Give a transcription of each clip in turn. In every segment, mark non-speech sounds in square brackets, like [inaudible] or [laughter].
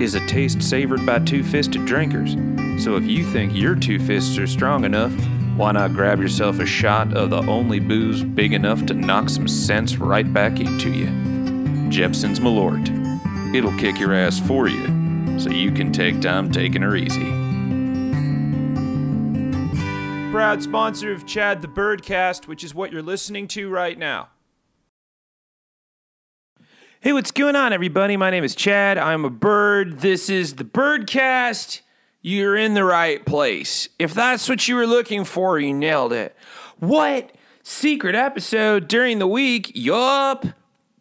is a taste savored by two-fisted drinkers. So if you think your two fists are strong enough, why not grab yourself a shot of the only booze big enough to knock some sense right back into you? Jeppson's Malort. It'll kick your ass for you, so you can take time taking her easy. Proud sponsor of Chad the Birdcast, which is what you're listening to right now. Hey, what's going on, everybody? My name is Chad. I'm a bird. This is the Birdcast. You're in the right place. If that's what you were looking for, you nailed it. What secret episode during the week? Yup.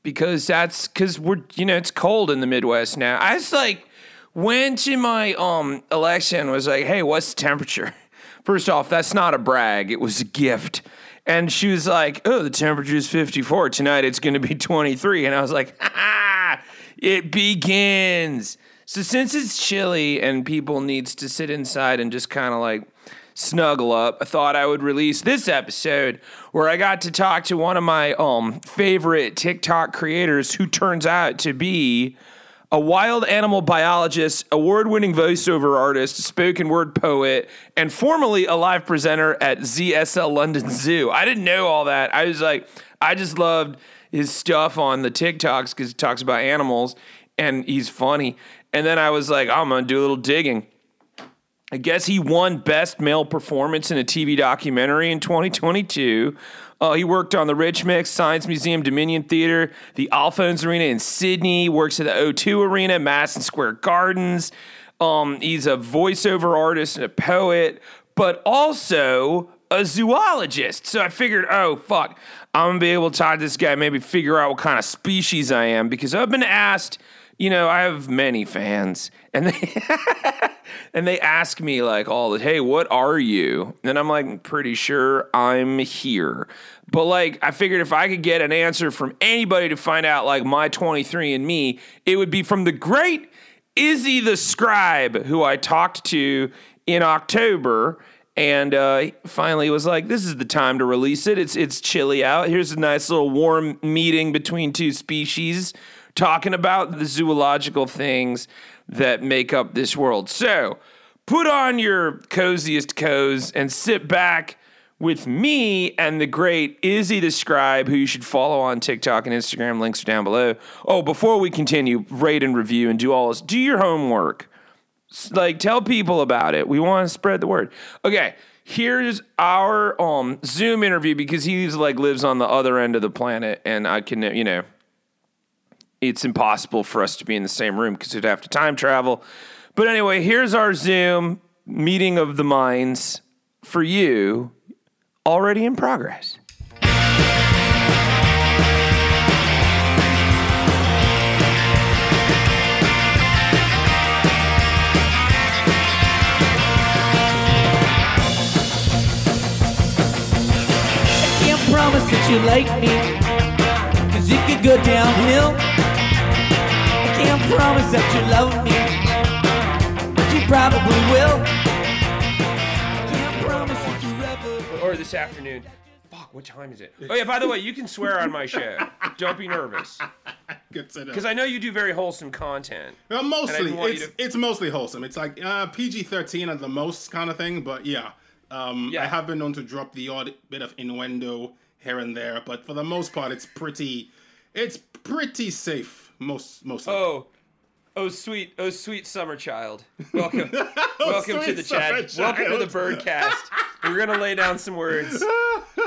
Because that's because we're, you know, it's cold in the Midwest now. I was like, went to my um Alexa, was like, hey, what's the temperature? [laughs] First off, that's not a brag, it was a gift. And she was like, oh, the temperature is 54. Tonight it's going to be 23. And I was like, ha, it begins. So since it's chilly and people needs to sit inside and just kind of like snuggle up, I thought I would release this episode where I got to talk to one of my um favorite TikTok creators who turns out to be a wild animal biologist, award winning voiceover artist, spoken word poet, and formerly a live presenter at ZSL London Zoo. I didn't know all that. I was like, I just loved his stuff on the TikToks because he talks about animals and he's funny. And then I was like, I'm going to do a little digging. I guess he won Best Male Performance in a TV documentary in 2022. Uh, he worked on the Rich Mix, Science Museum, Dominion Theater, the Allphones Arena in Sydney, works at the O2 Arena, Madison Square Gardens. Um, he's a voiceover artist and a poet, but also a zoologist. So I figured, oh, fuck, I'm to be able to talk to this guy, maybe figure out what kind of species I am, because I've been asked, you know, I have many fans, and they. [laughs] and they ask me like all the hey what are you and i'm like pretty sure i'm here but like i figured if i could get an answer from anybody to find out like my 23 and me it would be from the great izzy the scribe who i talked to in october and uh, finally was like, "This is the time to release it. It's it's chilly out. Here's a nice little warm meeting between two species, talking about the zoological things that make up this world. So put on your coziest coats and sit back with me and the great Izzy the Scribe, who you should follow on TikTok and Instagram. Links are down below. Oh, before we continue, rate and review and do all this, do your homework. Like, tell people about it. We want to spread the word. Okay, here's our um Zoom interview because he's like lives on the other end of the planet, and I can, you know, it's impossible for us to be in the same room because we'd have to time travel. But anyway, here's our Zoom meeting of the minds for you already in progress. Promise that you like me, cause it could go downhill. I promise that you love me, but you probably will. I can't promise that you ever. Or this afternoon. Fuck, what time is it? Oh, yeah, by the way, you can swear on my show. Don't be nervous. Good to know. Because I know you do very wholesome content. Well, And I mostly, didn't want you it's to- it's mostly wholesome. It's like uh, PG thirteen at the most kind of thing. But yeah, um, Yeah. I have been known to drop the odd bit of innuendo here and there, but for the most part, it's pretty, it's pretty safe. Most mostly. Oh, oh, sweet, oh, sweet summer child. [laughs] Welcome, welcome to the chat. Welcome to the child. Birdcast. [laughs] We're gonna lay down some words.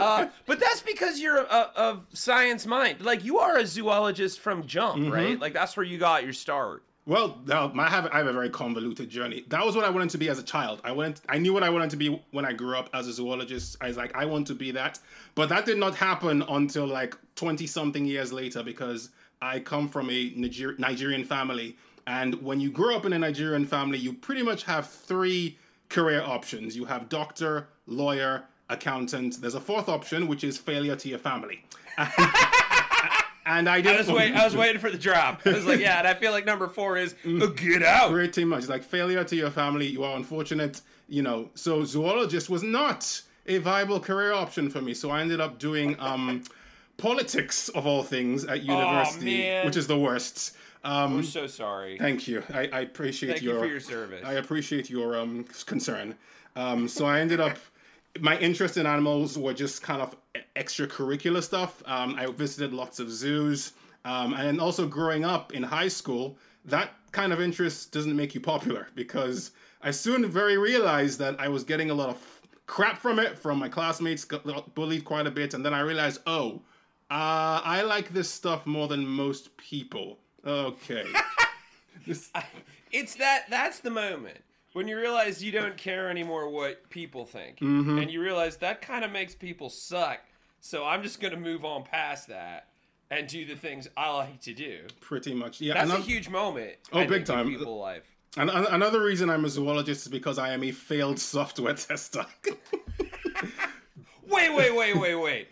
Uh, but that's because you're a, a science mind. Like you are a zoologist from jump, Mm-hmm. right? Like that's where you got your start. Well, now, I have I have a very convoluted journey. That was what I wanted to be as a child. I went I knew what I wanted to be when I grew up as a zoologist. I was like, I want to be that. But that did not happen until like 20 something years later because I come from a Niger- Nigerian family And when you grow up in a Nigerian family, you pretty much have three career options. You have doctor, lawyer, accountant. There's a fourth option, which is failure to your family. [laughs] and I I didn't. was wait. I was waiting for the drop. I was like, yeah, and I feel like number four is uh, get out. Pretty much like failure to your family. You are unfortunate, you know. So zoologist was not a viable career option for me. So I ended up doing um, politics of all things at university, man. which is the worst. Um, I'm so sorry. Thank you. I, I appreciate Thank you your for your service. I appreciate your um concern. Um, so I ended up my interest in animals were just kind of extracurricular stuff. Um, I visited lots of zoos, um, and also growing up in high school, that kind of interest doesn't make you popular because I soon very realized that I was getting a lot of crap from it from my classmates, got bullied quite a bit, and then I realized, oh, uh, I like this stuff more than most people. Okay. [laughs] It's that. That's the moment when you realize you don't care anymore what people think, Mm-hmm. and you realize that kind of makes people suck. So I'm just gonna move on past that and do the things I like to do. Pretty much, yeah. That's a huge moment. Oh, big time. People life. And another reason I'm a zoologist is because I am a failed software [laughs] tester. [laughs] Wait, wait, wait, wait, wait.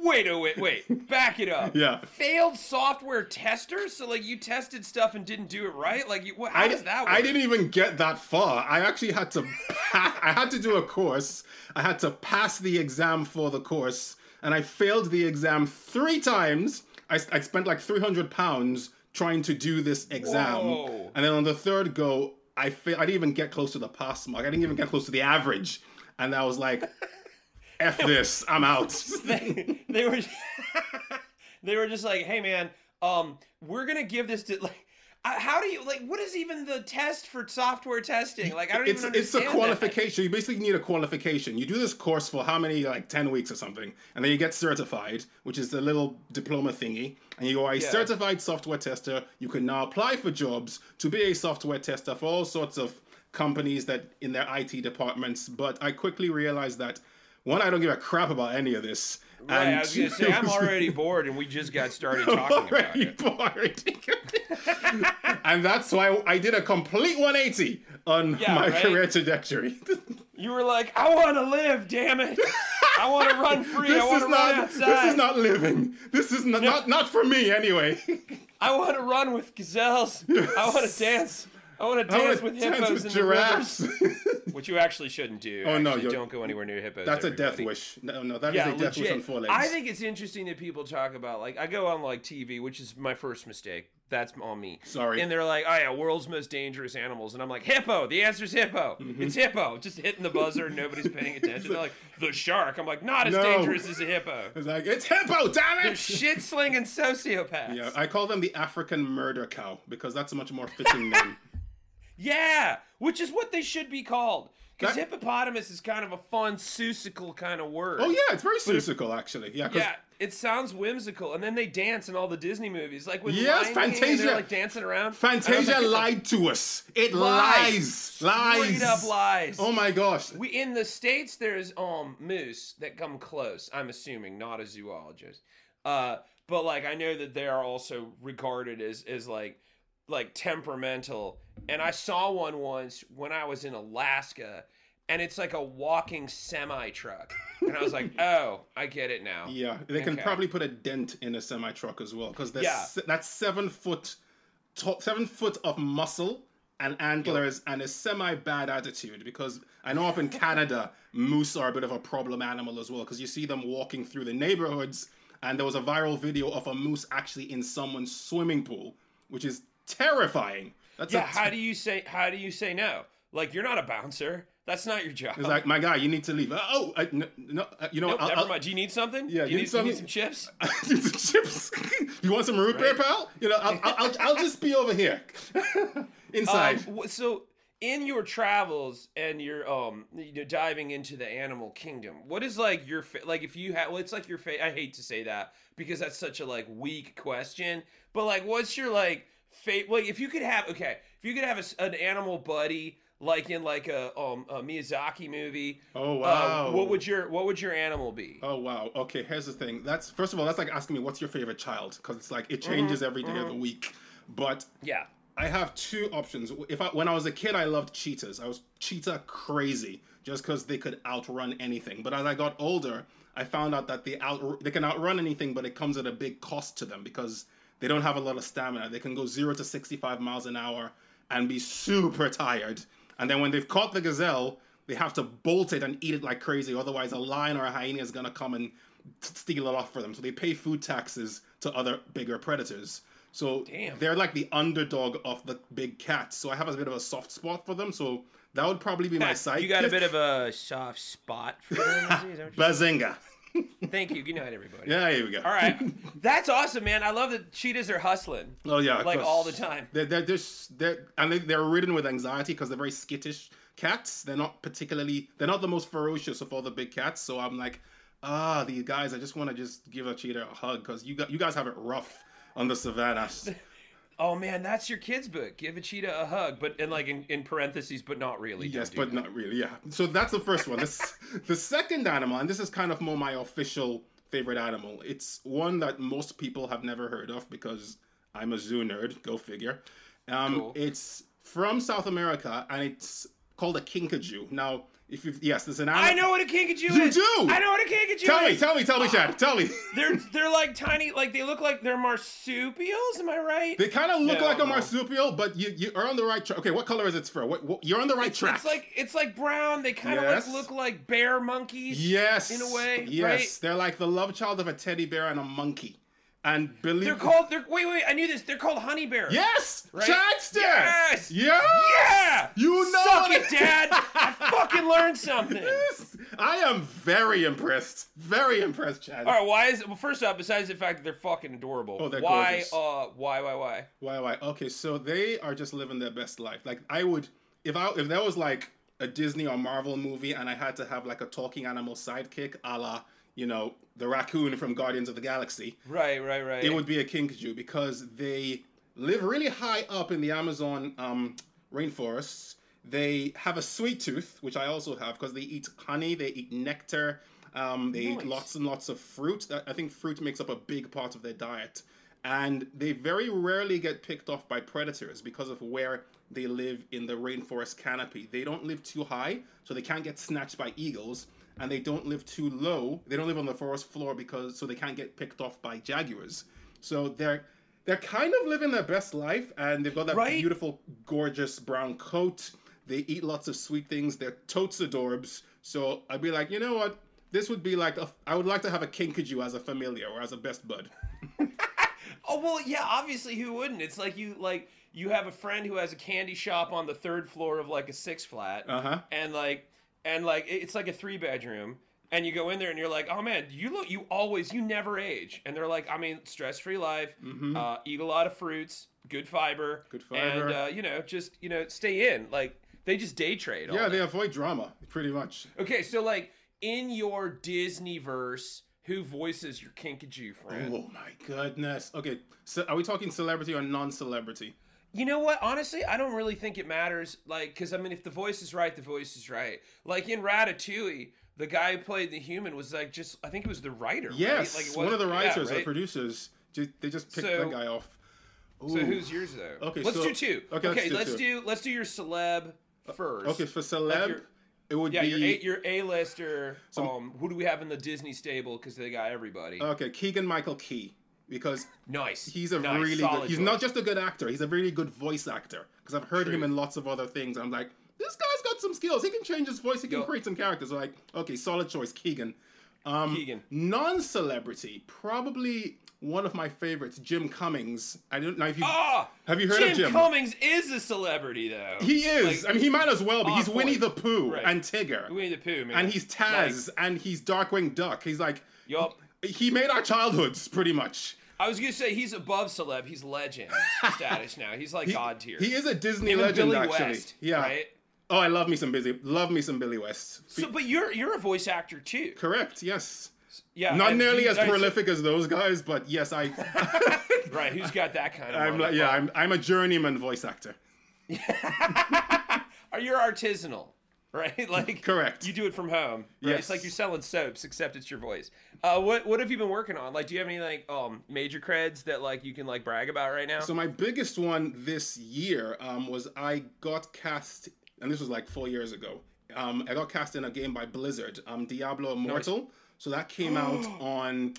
Wait, oh, wait, wait. Back it up. Yeah. Failed software tester? So, like, you tested stuff and didn't do it right? Like, you, what, how I, does that work? I didn't even get that far. I actually had to pa- I had to do a course. I had to pass the exam for the course, and I failed the exam three times. I, I spent like 300 pounds trying to do this exam, Whoa. and then on the third go, I fa- I didn't even get close to the pass mark. I didn't even get close to the average, and I was like, "F [laughs] this, I'm out." [laughs] they, they were [laughs] they were just like, "Hey man, um we're to give this to like how do you like what is even the test for software testing? Like I don't it's even it's a understand that. qualification. You basically need a qualification. You do this course for how many like ten weeks or something, and then you get certified, which is the little diploma thingy, and you are a Yeah. certified software tester. You can now apply for jobs to be a software tester for all sorts of companies that in their IT departments. But I quickly realized that one, I don't give a crap about any of this. Right, and I was going to say I'm already bored and we just got started [laughs] talking about already it. bored. [laughs] and that's why I did a complete 180 on Yeah, my right? career trajectory. [laughs] You were like, "I want to live, damn it. I want to run free. I this want to run outside. this is not living. This is not not, not for me anyway. I want to run with gazelles. I want to dance. I want to dance with hippos with in giraffes. [laughs] Which you actually shouldn't do. Oh, no, Actually, you're- don't go anywhere near hippos. That's a death wish. No, no, that is Yeah, a death wish on four legs. I think it's interesting that people talk about like I go on like TV, which is my first mistake. That's on me. Sorry. And they're like, "Oh yeah, world's most dangerous animals," and I'm like, "Hippo." The answer's hippo. Mm-hmm. It's hippo. Just hitting the buzzer, and nobody's paying [laughs] attention. They're like, "The shark." I'm like, "Not as No. dangerous as a hippo." [laughs] it's like it's hippo, damn They're it! shit slinging sociopaths. Yeah, I call them the African murder cow because that's a much more fitting name. Yeah, which is what they should be called. Because That- hippopotamus is kind of a fun, Seussical kind of word. Oh yeah, it's very Seussical actually. Yeah, Yeah, it sounds whimsical, and then they dance in all the Disney movies, like with Yes, Lion King, Fantasia. they're like dancing around. And I was Fantasia like, lied to us. It Lies. lies. Lies. Straight up lies. Oh my gosh. We in the states, there's um moose that come close. I'm assuming not a zoologist, uh, but like I know that they are also regarded as as like like temperamental. And I saw one once when I was in Alaska, and it's like a walking semi truck, and I was like, [laughs] oh, I get it now. Yeah, they can Okay. probably put a dent in a semi truck as well because Yeah. that's seven foot, seven foot of muscle and antlers and a semi bad attitude. Because I know up in Canada, moose are a bit of a problem animal as well because you see them walking through the neighborhoods, and there was a viral video of a moose actually in someone's swimming pool, which is terrifying. That's Yeah, how do you say how do you say no? Like you're not a bouncer. That's not your job. It's like, my guy, you need to leave. Uh, oh, I, no, no, uh, you know, Nope, I'll- never I'll- mind. Do you need something? Yeah, you you need, need some- you need some chips. [laughs] some chips. [laughs] you want some root beer, pal? You know, I'll, I'll, I'll, just be over here, [laughs] inside. Um, so in your travels and you're um you know diving into the animal kingdom, what is like your fa- like if you have well it's like your fa- I hate to say that because that's such a like weak question, but like what's your like fate like if you could have okay if you could have a an animal buddy like in like a um a Miyazaki movie. Oh, uh, wow. what would your what would your animal be? Oh wow. Okay, here's the thing. That's first of all, that's like asking me what's your favorite child because it's like it Mm-hmm, changes every day of the week. But yeah. I have two options. If I, when I was a kid, I loved cheetahs. I was cheetah crazy just because they could outrun anything. But as I got older, I found out that they out they can outrun anything, but it comes at a big cost to them because they don't have a lot of stamina. They can go zero to sixty-five miles an hour and be super tired. And then when they've caught the gazelle, they have to bolt it and eat it like crazy. Otherwise, a lion or a hyena is gonna come and t- steal it off for them. So they pay food taxes to other bigger predators. So Damn. they're like the underdog of the big cats. So I have a bit of a soft spot for them. So that would probably be my side. [laughs] You got a bit of a soft spot for them. Is that you're bazinga. [laughs] Thank you. Good night, everybody. Yeah, here we go. All right. [laughs] That's awesome, man. I love that cheetahs are hustling. Oh yeah, like all the time. They're they're just they're and they, they're ridden with anxiety because they're very skittish cats. They're not particularly they're not the most ferocious of all the big cats. So I'm like, ah, these guys. I just want to just give a cheetah a hug because you got you guys have it rough on the savannah. Oh man, that's your kid's book. Give a cheetah a hug, but and like in, in parentheses, but not really. Yes, but do not really. Yeah. So that's the first one. This, [laughs] the second animal, and this is kind of more my official favorite animal. It's one that most people have never heard of because I'm a zoo nerd. Go figure. Um, Cool. It's from South America, and it's called a kinkajou. Now, if you yes, there's an I know what a kinkajou You is. do? I know what a kinkajou is. Tell me, tell me, tell me, Chad. Tell me. [laughs] They're they're like tiny, like they look like they're marsupials. Am I right? They kind of look No, like a marsupial, but you you are on the right track. Okay, what color is its fur? What, what, you're on the right track. It's like it's like brown. They kind of Yes. like look like bear monkeys. Yes. in a way, Yes. right? They're like the love child of a teddy bear and a monkey. And believe They're called. They're wait wait. I knew this. They're called honey bears. Yes! Right? Chadster! Yes! Yes! Yeah. You know Suck it. it, Dad. I [laughs] fucking learned something. Yes! I am very impressed. Very impressed, Chad. All right, why is well? First off, besides the fact that they're fucking adorable, Oh, they're why? gorgeous. Uh, why? Why? Why? Why why? Okay, so they are just living their best life. Like I would if I if there was like a Disney or Marvel movie and I had to have like a talking animal sidekick a la, you know, the raccoon from Guardians of the Galaxy. Right, right, right. it would be a kinkajou because they live really high up in the Amazon um, rainforests. They have a sweet tooth, which I also have because they eat honey, they eat nectar, um, they Nice. eat lots and lots of fruit. I think fruit makes up a big part of their diet. And they very rarely get picked off by predators because of where they live in the rainforest canopy. They don't live too high, so they can't get snatched by eagles and they don't live too low. They don't live on the forest floor because so they can't get picked off by jaguars. So they're they're kind of living their best life, and they've got that Right. beautiful, gorgeous brown coat. They eat lots of sweet things. They're totes adorbs. So I'd be like, you know what? This would be like a, I would like to have a kinkajou as a familiar or as a best bud. [laughs] Oh well, yeah. Obviously, who wouldn't? It's like you like you have a friend who has a candy shop on the third floor of like a six flat, Uh-huh. and like and like it's like a three bedroom, and you go in there and you're like, oh man, you look, you always, you never age, and they're like, I mean, stress free life, uh, eat a lot of fruits, good fiber, Mm-hmm. Good fiber. and uh, you know, just you know, stay in. Like they just day trade. Yeah, they avoid drama pretty much. Okay, so like in your Disney verse, who voices your kinkajou friend? Oh my goodness. Okay, so are we talking celebrity or non-celebrity? You know what? Honestly, I don't really think it matters. Like, because I mean, if the voice is right, the voice is right. Like in Ratatouille, the guy who played the human was like just I think it was the writer. Yes, right? like it one of the yeah, writers or producers. They just picked So- that guy off. So who's yours though? Okay, let's so- do two. okay, let's do let's two. do let's do your celeb first. Okay, for celeb, your- it would Yeah, be your A, your A lister. Um, who do we have in the Disney stable? Because they got everybody. okay Keegan Michael Key because nice. he's a Nice, really solid good. He's choice. not just a good actor; he's a really good voice actor. Because I've heard him in lots of other things. I'm like, this guy's got some skills. He can change his voice. He can Yo. create some characters. like, okay, solid choice, Keegan. Um, Keegan. Non-celebrity, probably one of my favorites, Jim Cummings. I don't know if you Ah, have you heard Jim, of Jim. Cummings is a celebrity though. He is. Like, I mean, he might as well be. He's Winnie point. the Pooh Right. and Tigger. Winnie the Pooh, man. and he's Taz, and he's Darkwing Duck. He's like, Yup. he made our childhoods pretty much. I was gonna say he's above celeb. He's legend [laughs] status now. He's like god tier. He is a Disney and legend, Billy actually. West, yeah. right? Oh, I love me some busy. Love me some Billy West. So, but you're you're a voice actor too. Correct. Yes. Yeah. Not nearly you as prolific as those guys, but yes, I. [laughs] Right. Who's got that kind of? I'm like, yeah, I'm I'm a journeyman voice actor. [laughs] Are you artisanal? [laughs] right? Like Correct. You do it from home. Right? Yes. It's like you're selling soaps, except it's your voice. Uh, what what have you been working on? Like, do you have any like um major creds that like you can like brag about right now? So my biggest one this year um, was I got cast, and this was like four years ago. Um, I got cast in a game by Blizzard, um, Diablo Immortal. So that came [gasps] out on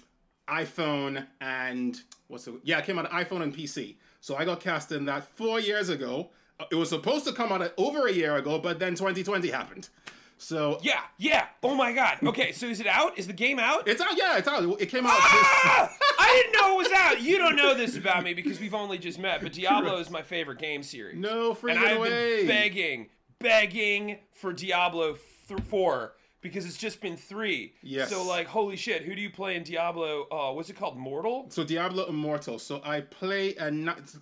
iPhone and what's it? Yeah, it came out on iPhone and PC. So I got cast in that four years ago. It was supposed to come out over a year ago, but then 2020 happened. So yeah, yeah. Oh my god. Okay, so is it out? Is the game out? it's out. Yeah, it's out. It came out. Ah! [laughs] I didn't know it was out. You don't know this about me because we've only just met. But Diablo is my favorite game series. No, free and I've away. been begging, begging for Diablo th- four because it's just been three. Yes. So like, holy shit, who do you play in Diablo? Uh, what's it called? Mortal. So Diablo Immortal. So I play a,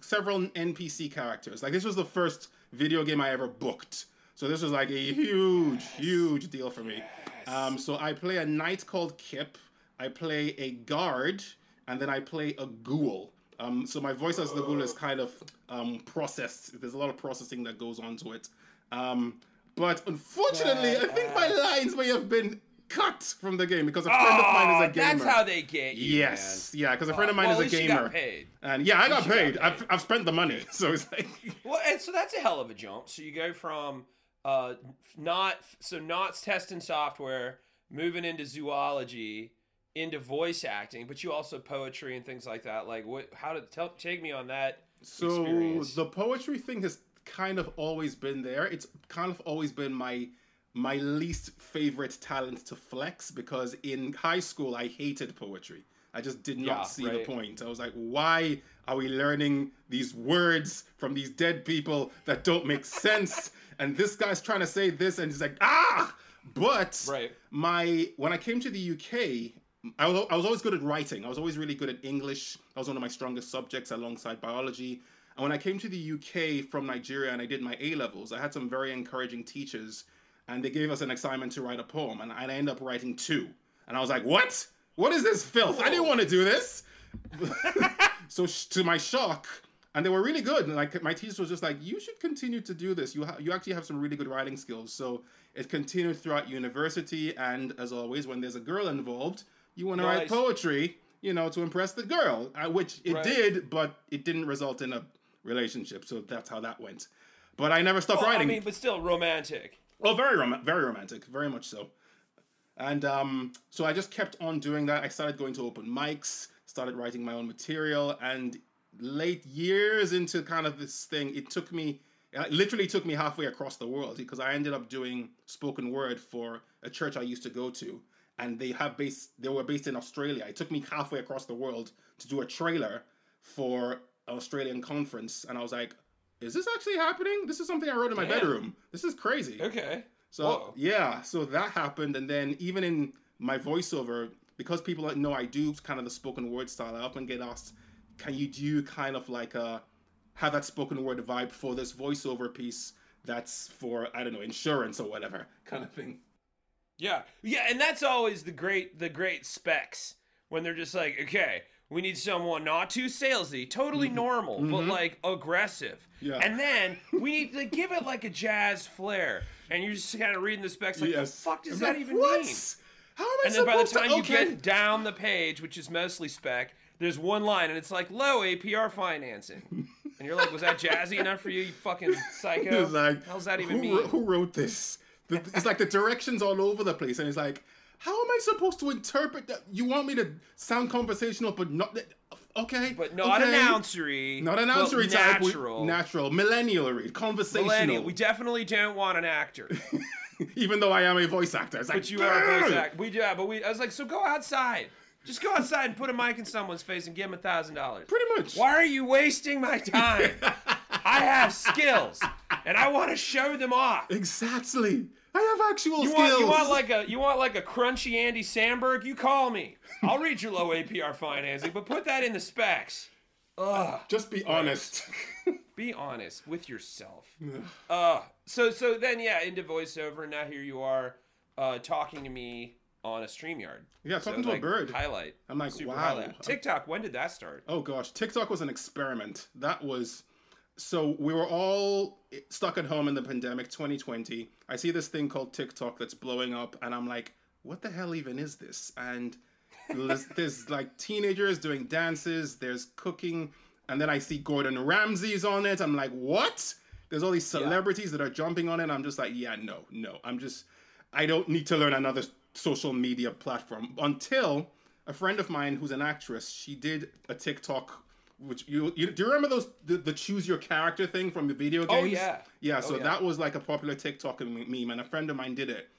several NPC characters. Like this was the first video game I ever booked. So this was like a huge, huge deal for me. Um, so I play a knight called Kip. I play a guard, and then I play a ghoul. Um, so my voice as the ghoul is kind of um, processed. There's a lot of processing that goes onto it. Um, but unfortunately, I think my lines may have been cut from the game because a friend of mine is a gamer. That's how they get you. Yes, yeah, because a friend of mine well, is a at least you got gamer. paid. And yeah, I got you got paid. paid. I've, I've spent the money, [laughs] so it's like Well, and so that's a hell of a jump. So you go from uh, not so not testing software, moving into zoology, into voice acting, but you also poetry and things like that. Like, what? How did tell, take me on that so. experience? The poetry thing has kind of always been there. It's kind of always been my my least favorite talent to flex because in high school I hated poetry. I just did not Yeah, see the point. I was like, why are we learning these words from these dead people that don't make [laughs] sense? and this guy's trying to say this, and he's like, ah! But Right. my when I came to the UK, I was, I was always good at writing. I was always really good at English. That was one of my strongest subjects alongside biology. And when I came to the UK from Nigeria and I did my A levels, I had some very encouraging teachers, and they gave us an assignment to write a poem, and I ended up writing two. And I was like, what? What is this filth? I didn't want to do this. [laughs] so sh- to my shock, and they were really good. And like my teacher was just like, you should continue to do this. You ha- you actually have some really good writing skills. So it continued throughout university, and as always, when there's a girl involved, you want to write poetry, you know, to impress the girl, uh, which it Right. did, but it didn't result in a relationship. So that's how that went. But I never stopped Well, I writing. mean, but still romantic. Oh, very rom- very romantic, very much so. And um, so I just kept on doing that. I started going to open mics, started writing my own material, and late years into kind of this thing, it took me, it literally took me halfway across the world because I ended up doing spoken word for a church I used to go to, and they have based, they were based in Australia. It took me halfway across the world to do a trailer for Australian conference, and I was like. Is this actually happening? This is something I wrote in my Damn. bedroom. This is crazy. Okay. So Whoa. yeah, so that happened, and then even in my voiceover, because people know I do kind of the spoken word style, I often get asked, "Can you do kind of like a have that spoken word vibe for this voiceover piece that's for I don't know insurance or whatever kind of thing?" Yeah, yeah, and that's always the great the great specs when they're just like, okay, we need someone not too salesy, totally normal, but like aggressive. Mm-hmm. Yeah. And then we need to give it like a jazz flair. And you're just kind of reading the specs like, Yes. the fuck does I'm that like, even what? mean? How am I And then by the time to? you okay. get down the page, which is mostly spec, there's one line and it's like low APR financing. And you're like, was that jazzy enough for you, you fucking psycho? [laughs] It's like, How's that even who, mean? Who wrote this? It's like the directions all over the place, and it's like, how am I supposed to interpret that? You want me to sound conversational, but not that. okay, but not okay. announcery. not announcery type, we- natural. natural, millennial conversational. Millennial. We definitely don't want an actor. [laughs] Even though I am a voice actor, it's like, But you are a voice actor. We do, yeah, but we. I was like, so go outside. Just go outside and put a mic in someone's face and give them a thousand dollars. Pretty much. Why are you wasting my [laughs] time? I have skills, and I want to show them off. Exactly. I have actual You skills. want, you want like a you want like a crunchy Andy Samberg? You call me. I'll read your low APR financing, but put that in the specs. Ugh. Just be honest. [laughs] Be honest with yourself. uh, so so then yeah, into voiceover, and now here you are, uh, talking to me on a Streamyard. Yeah, So, talking to a like, bird. Highlight. I'm like, Super wow. highlight. TikTok. When did that start? Oh gosh, TikTok was an experiment. That was so we were all stuck at home in the pandemic 2020 i see this thing called tiktok that's blowing up and i'm like what the hell even is this? And there's, [laughs] there's like teenagers doing dances there's cooking and then i see gordon ramsay's on it. I'm like what? There's all these celebrities that are jumping on it i'm just like yeah no no. I'm just i don't need to learn another social media platform. Until a friend of mine who's an actress she did a tiktok which you, you do you remember those the, the choose your character thing from the video oh, games? Oh, yeah. yeah. Oh, so yeah. that was like a popular TikTok meme, and a friend of mine did it,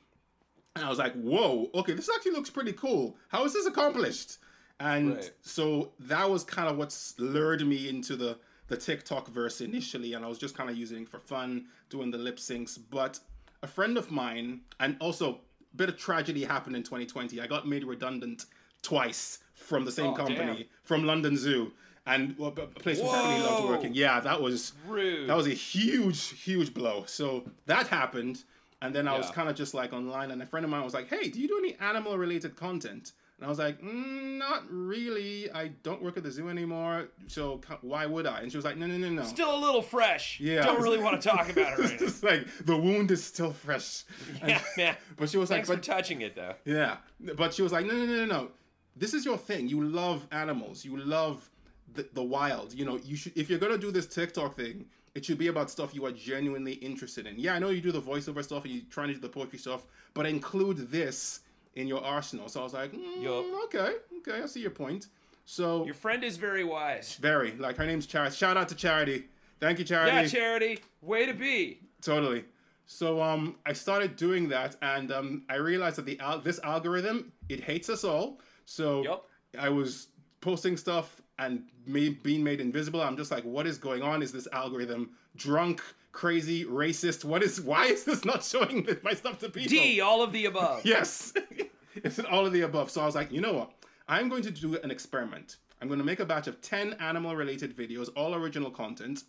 and I was like, "Whoa, okay, this actually looks pretty cool. How is this accomplished?" And Right. so that was kind of what lured me into the the TikTok verse initially, and I was just kind of using it for fun, doing the lip syncs. But a friend of mine, and also a bit of tragedy happened in 2020. I got made redundant twice from the same Oh, company, damn. from London Zoo. And well, a place where family loved working. Yeah, that was Rude. that was a huge, huge blow. So that happened, and then I was kind of just like online, and a friend of mine was like, "Hey, do you do any animal-related content?" And I was like, mm, "Not really. I don't work at the zoo anymore, so why would I?" And she was like, "No, no, no, no." Still a little fresh. Yeah. Don't really want to talk about it [laughs] it's like the wound is still fresh. [laughs] Yeah, man. [laughs] But she was Thanks like, for "But touching it, though. yeah, but she was like, no, no, no, no, no. This is your thing. You love animals. You love the, the wild. You know, you should if you're gonna do this TikTok thing, it should be about stuff you are genuinely interested in. Yeah, I know you do the voiceover stuff and you're trying to do the poetry stuff, but include this in your arsenal. So I was like, mm, Yup. okay, okay, I see your point. So Your friend is very wise. very like her name's Charity. Shout out to Charity. Thank you, Charity. Yeah, charity. Way to be. Totally. So um, I started doing that, and um, I realized that the al- this algorithm it hates us all. So Yup. I was posting stuff and me being made invisible. I'm just like, what is going on? Is this algorithm drunk, crazy, racist? What is? Why is this not showing [laughs] my stuff to people? D, all of the above. [laughs] Yes. [laughs] it's all of the above. So I was like, you know what? I'm going to do an experiment. I'm going to make a batch of 10 animal related videos, all original content.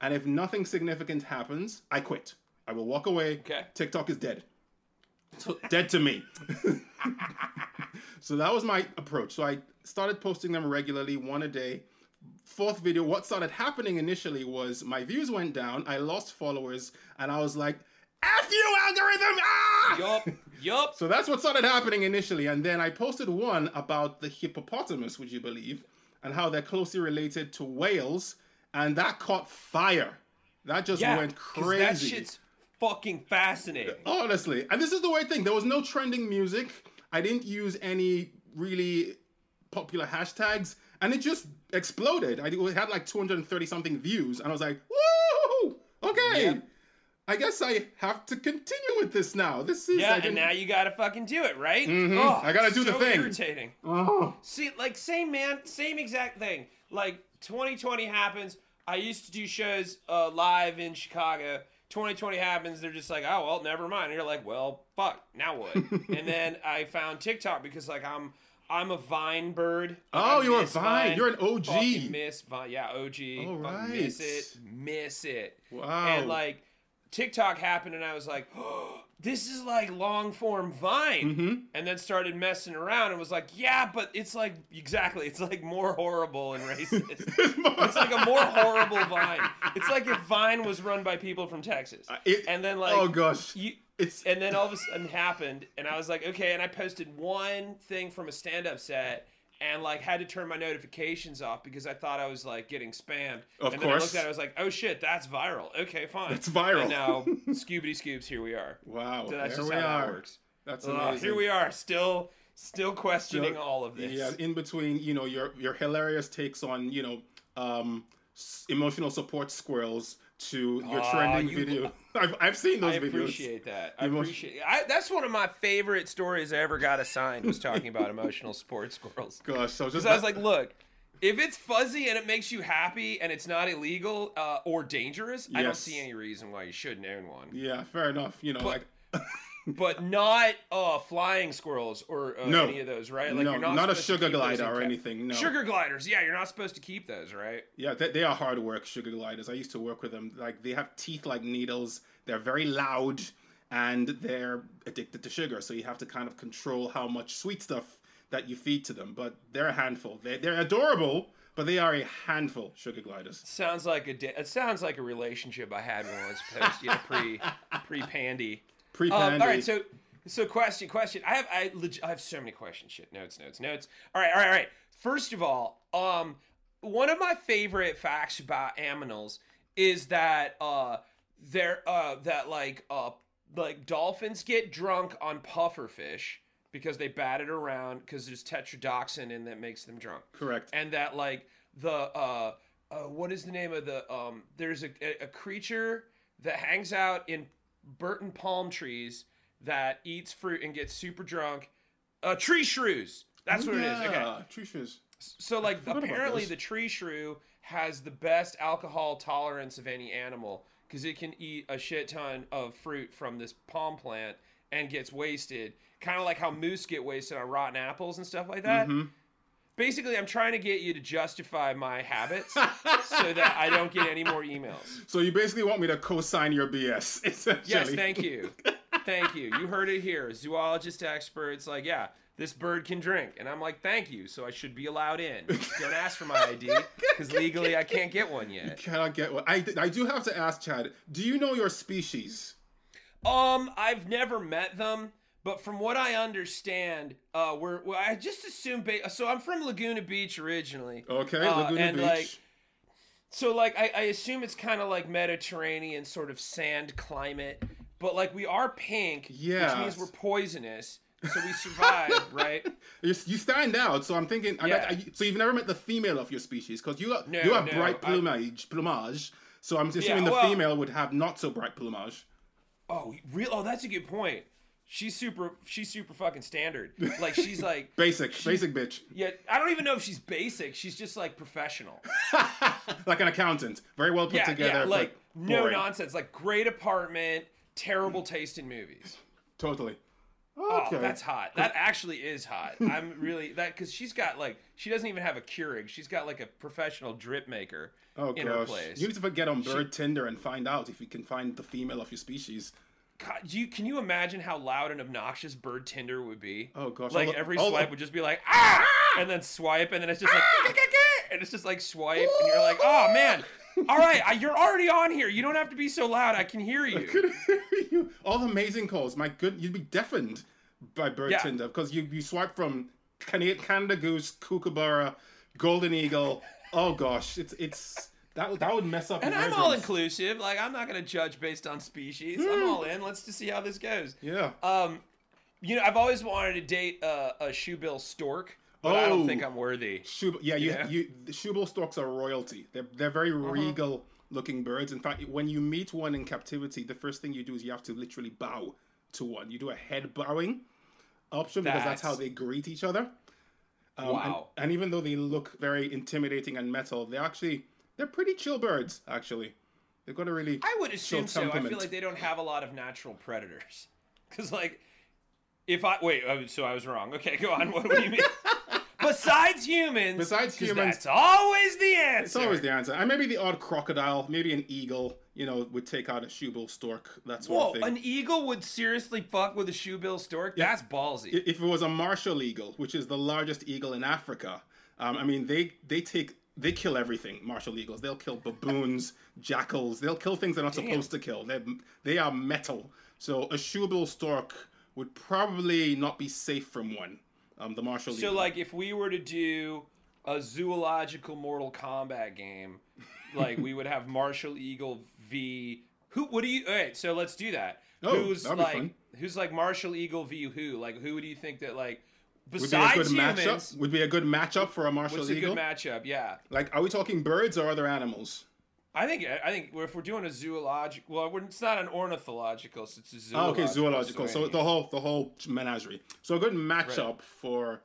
And if nothing significant happens, I quit. I will walk away. Okay. TikTok is dead. Dead to me. [laughs] so that was my approach. So I started posting them regularly, one a day. Fourth video, what started happening initially was my views went down, I lost followers, and I was like, F you, algorithm! Ah! Yup. Yup. So that's what started happening initially. And then I posted one about the hippopotamus, would you believe, and how they're closely related to whales. And that caught fire. That just Yeah. went crazy. That shit's fucking fascinating. Honestly. And this is the weird thing. There was no trending music. I didn't use any really popular hashtags. And it just exploded. I had like 230 something views. And I was like, woo! Okay. Yeah. I guess I have to continue with this now. This is Yeah, and now you gotta fucking do it, right? mm-hmm I gotta do the so thing. Irritating. Oh. See, like same man, same exact thing. Like 2020 happens. I used to do shows uh, live in Chicago. 2020 happens. They're just like, oh well, never mind. And you're like, well, fuck. Now what? [laughs] and then I found TikTok because like I'm I'm a Vine bird. Oh, I you're a miss Vine. You're an OG. Fucking miss Vine. Yeah, OG. All Fucking Miss it. Miss it. Wow. And like TikTok happened, and I was like, [gasps] oh, this is like long form Vine. Mm-hmm. And then started messing around and was like, yeah, but it's like exactly, it's like more horrible and racist. [laughs] it's like a more horrible Vine. It's like if Vine was run by people from Texas. Uh, it- and then like, oh gosh. you. It's And then all of a sudden happened, and I was like, okay. And I posted one thing from a stand-up set, and like had to turn my notifications off because I thought I was like getting spammed. Of and then I looked at it, I was like, oh shit, that's viral. Okay, fine. It's viral. And now, [laughs] Scoobity Scoops, here we are. wow. So that's there just we how are. that works. That's amazing. here we are, still, still questioning So, all of this. Yeah, in between, you know, your your hilarious takes on, you know, um, s- emotional support squirrels to your trending you- video. [laughs] I've, I've seen those I videos. I appreciate that. I appreciate. I, that's one of my favorite stories I ever got assigned. Was talking about [laughs] emotional sports squirrels. Gosh, so just Because I was like, look, if it's fuzzy and it makes you happy and it's not illegal uh, or dangerous, I don't see any reason why you shouldn't own one. yeah, fair enough. You know, But- like [laughs] But not uh, flying squirrels or uh, No. any of those, right? Like no, you're not, not, a sugar glider or anything. No. Sugar gliders, yeah, you're not supposed to keep those, right? Yeah, they, they are hard work, sugar gliders. I used to work with them. Like they have teeth like needles. They're very loud, and they're addicted to sugar. So you have to kind of control how much sweet stuff that you feed to them. But they're a handful. They they're adorable, but they are a handful. Sugar gliders. Sounds like a it sounds like a relationship I had when I was post, you know, pre [laughs] pre pandy. Pre Um, all right, so so question question. I have I leg- I have so many questions. Shit, notes, notes, notes. All right, all right, all right. First of all, um, one of my favorite facts about aminals is that uh, they're uh that like uh like dolphins get drunk on pufferfish because they bat it around because there's tetrodotoxin in that makes them drunk. Correct. And that like the uh, uh what is the name of the um there's a, a, a creature that hangs out in Bertam palm trees that eats fruit and gets super drunk. Uh, tree shrews. That's what it is. Okay. Tree shrews. So like apparently the tree shrew has the best alcohol tolerance of any animal because it can eat a shit ton of fruit from this palm plant and gets wasted. Kind of like how moose get wasted on rotten apples and stuff like that. Mm-hmm. Basically, I'm trying to get you to justify my habits [laughs] so that I don't get any more emails. So you basically want me to co-sign your BS. [laughs] Yes, thank you. Thank you. You heard it here. Zoologist experts like, yeah, this bird can drink. And I'm like, thank you. So I should be allowed in. Don't ask for my ID because legally I can't get one yet. You cannot get one I, I do have to ask Chad. Do you know your species? Um, I've never met them, but from what I understand, uh, we're well, I just assume. Ba- so I'm from Laguna Beach originally. Okay, Uh, Laguna and Beach. like, so like I, I assume it's kind of like Mediterranean sort of sand climate, but like we are pink, which means we're poisonous. So we [laughs] survive, right? you, you stand out, so I'm thinking. I- Yeah. I- so you've never met the female of your species because you No, you have no, bright I- plumage, plumage. So I'm assuming the well- female would have not so bright plumage. Oh, real? Oh, that's a good point. She's super. She's super fucking standard. Like she's [laughs] like Basic, basic bitch, Yeah, I don't even know if she's basic. She's just like professional. [laughs] like an accountant, very well put Yeah, together. yeah, like no nonsense. Like great apartment, terrible taste in movies. Totally. Oh, that's hot. That actually is hot. [laughs] I'm really that because she's got like she doesn't even have a Keurig. She's got like a professional drip maker Oh in her gosh, place. you need to get on Bird Tinder and find out if you can find the female of your species. God, do you can you imagine how loud and obnoxious Bird Tinder would be? Oh, gosh, like the- every all the- swipe would just be like ah, and then swipe, and then it's just like and it's just like swipe, and you're like, oh man, all right, I, you're already on here. You don't have to be so loud. I can hear you. You- All the amazing calls. My good, you'd be deafened by Bird Yeah. Tinder because you you swipe from Canada, Canada Goose, Kookaburra, Golden Eagle. Oh gosh, it's it's that would- that would mess up. And I'm all inclusive. Like I'm not gonna judge based on species. I'm all in. Let's just see how this goes. Yeah. Um, you know, I've always wanted to date uh, a shoebill stork, but I don't Oh. think I'm worthy. Shub- yeah, you, Yeah. you the shoebill storks are royalty. They're they're very regal looking birds. In fact, when you meet one in captivity, the first thing you do is you have to literally bow to one. You do a head bowing option because that's, how they greet each other. Um, and- Wow. And, even though they look very intimidating and metal, they actually they're pretty chill birds. Actually, they've got a really I would assume so. I feel like they don't have a lot of natural predators. [laughs] Because like, if I wait, oh, so I was wrong. Okay, go on. What, what do you mean? [laughs] Besides humans. Besides humans- that's always the answer. It's always the answer. And maybe the odd crocodile, maybe an eagle, you know, would take out a shoebill stork. That sort Whoa, of thing. an eagle would seriously fuck with a shoebill stork? That's ballsy. If it was a martial eagle, which is the largest eagle in Africa, um, I mean they they take they kill everything. Martial eagles, they'll kill baboons, [laughs] jackals, they'll kill things they're not supposed to kill. They they are metal. So a shoebill stork would probably not be safe from one. Um, the martial So, eagle. like, if we were to do a zoological Mortal Kombat game, like we would have Martial Eagle v. Who? What do you? All right, so let's do that. Oh, who's that'd be like? fun. Who's like Martial Eagle v. Who? Like, who do you think that like? Would be a good humans, matchup. Would be a good matchup for a martial eagle. what's a good matchup? Yeah, like, are we talking birds or other animals? I think I think if we're doing a zoological, well, it's not an ornithological, so it's a Oh, zoological. okay, zoological. So the whole the whole menagerie. So a good matchup for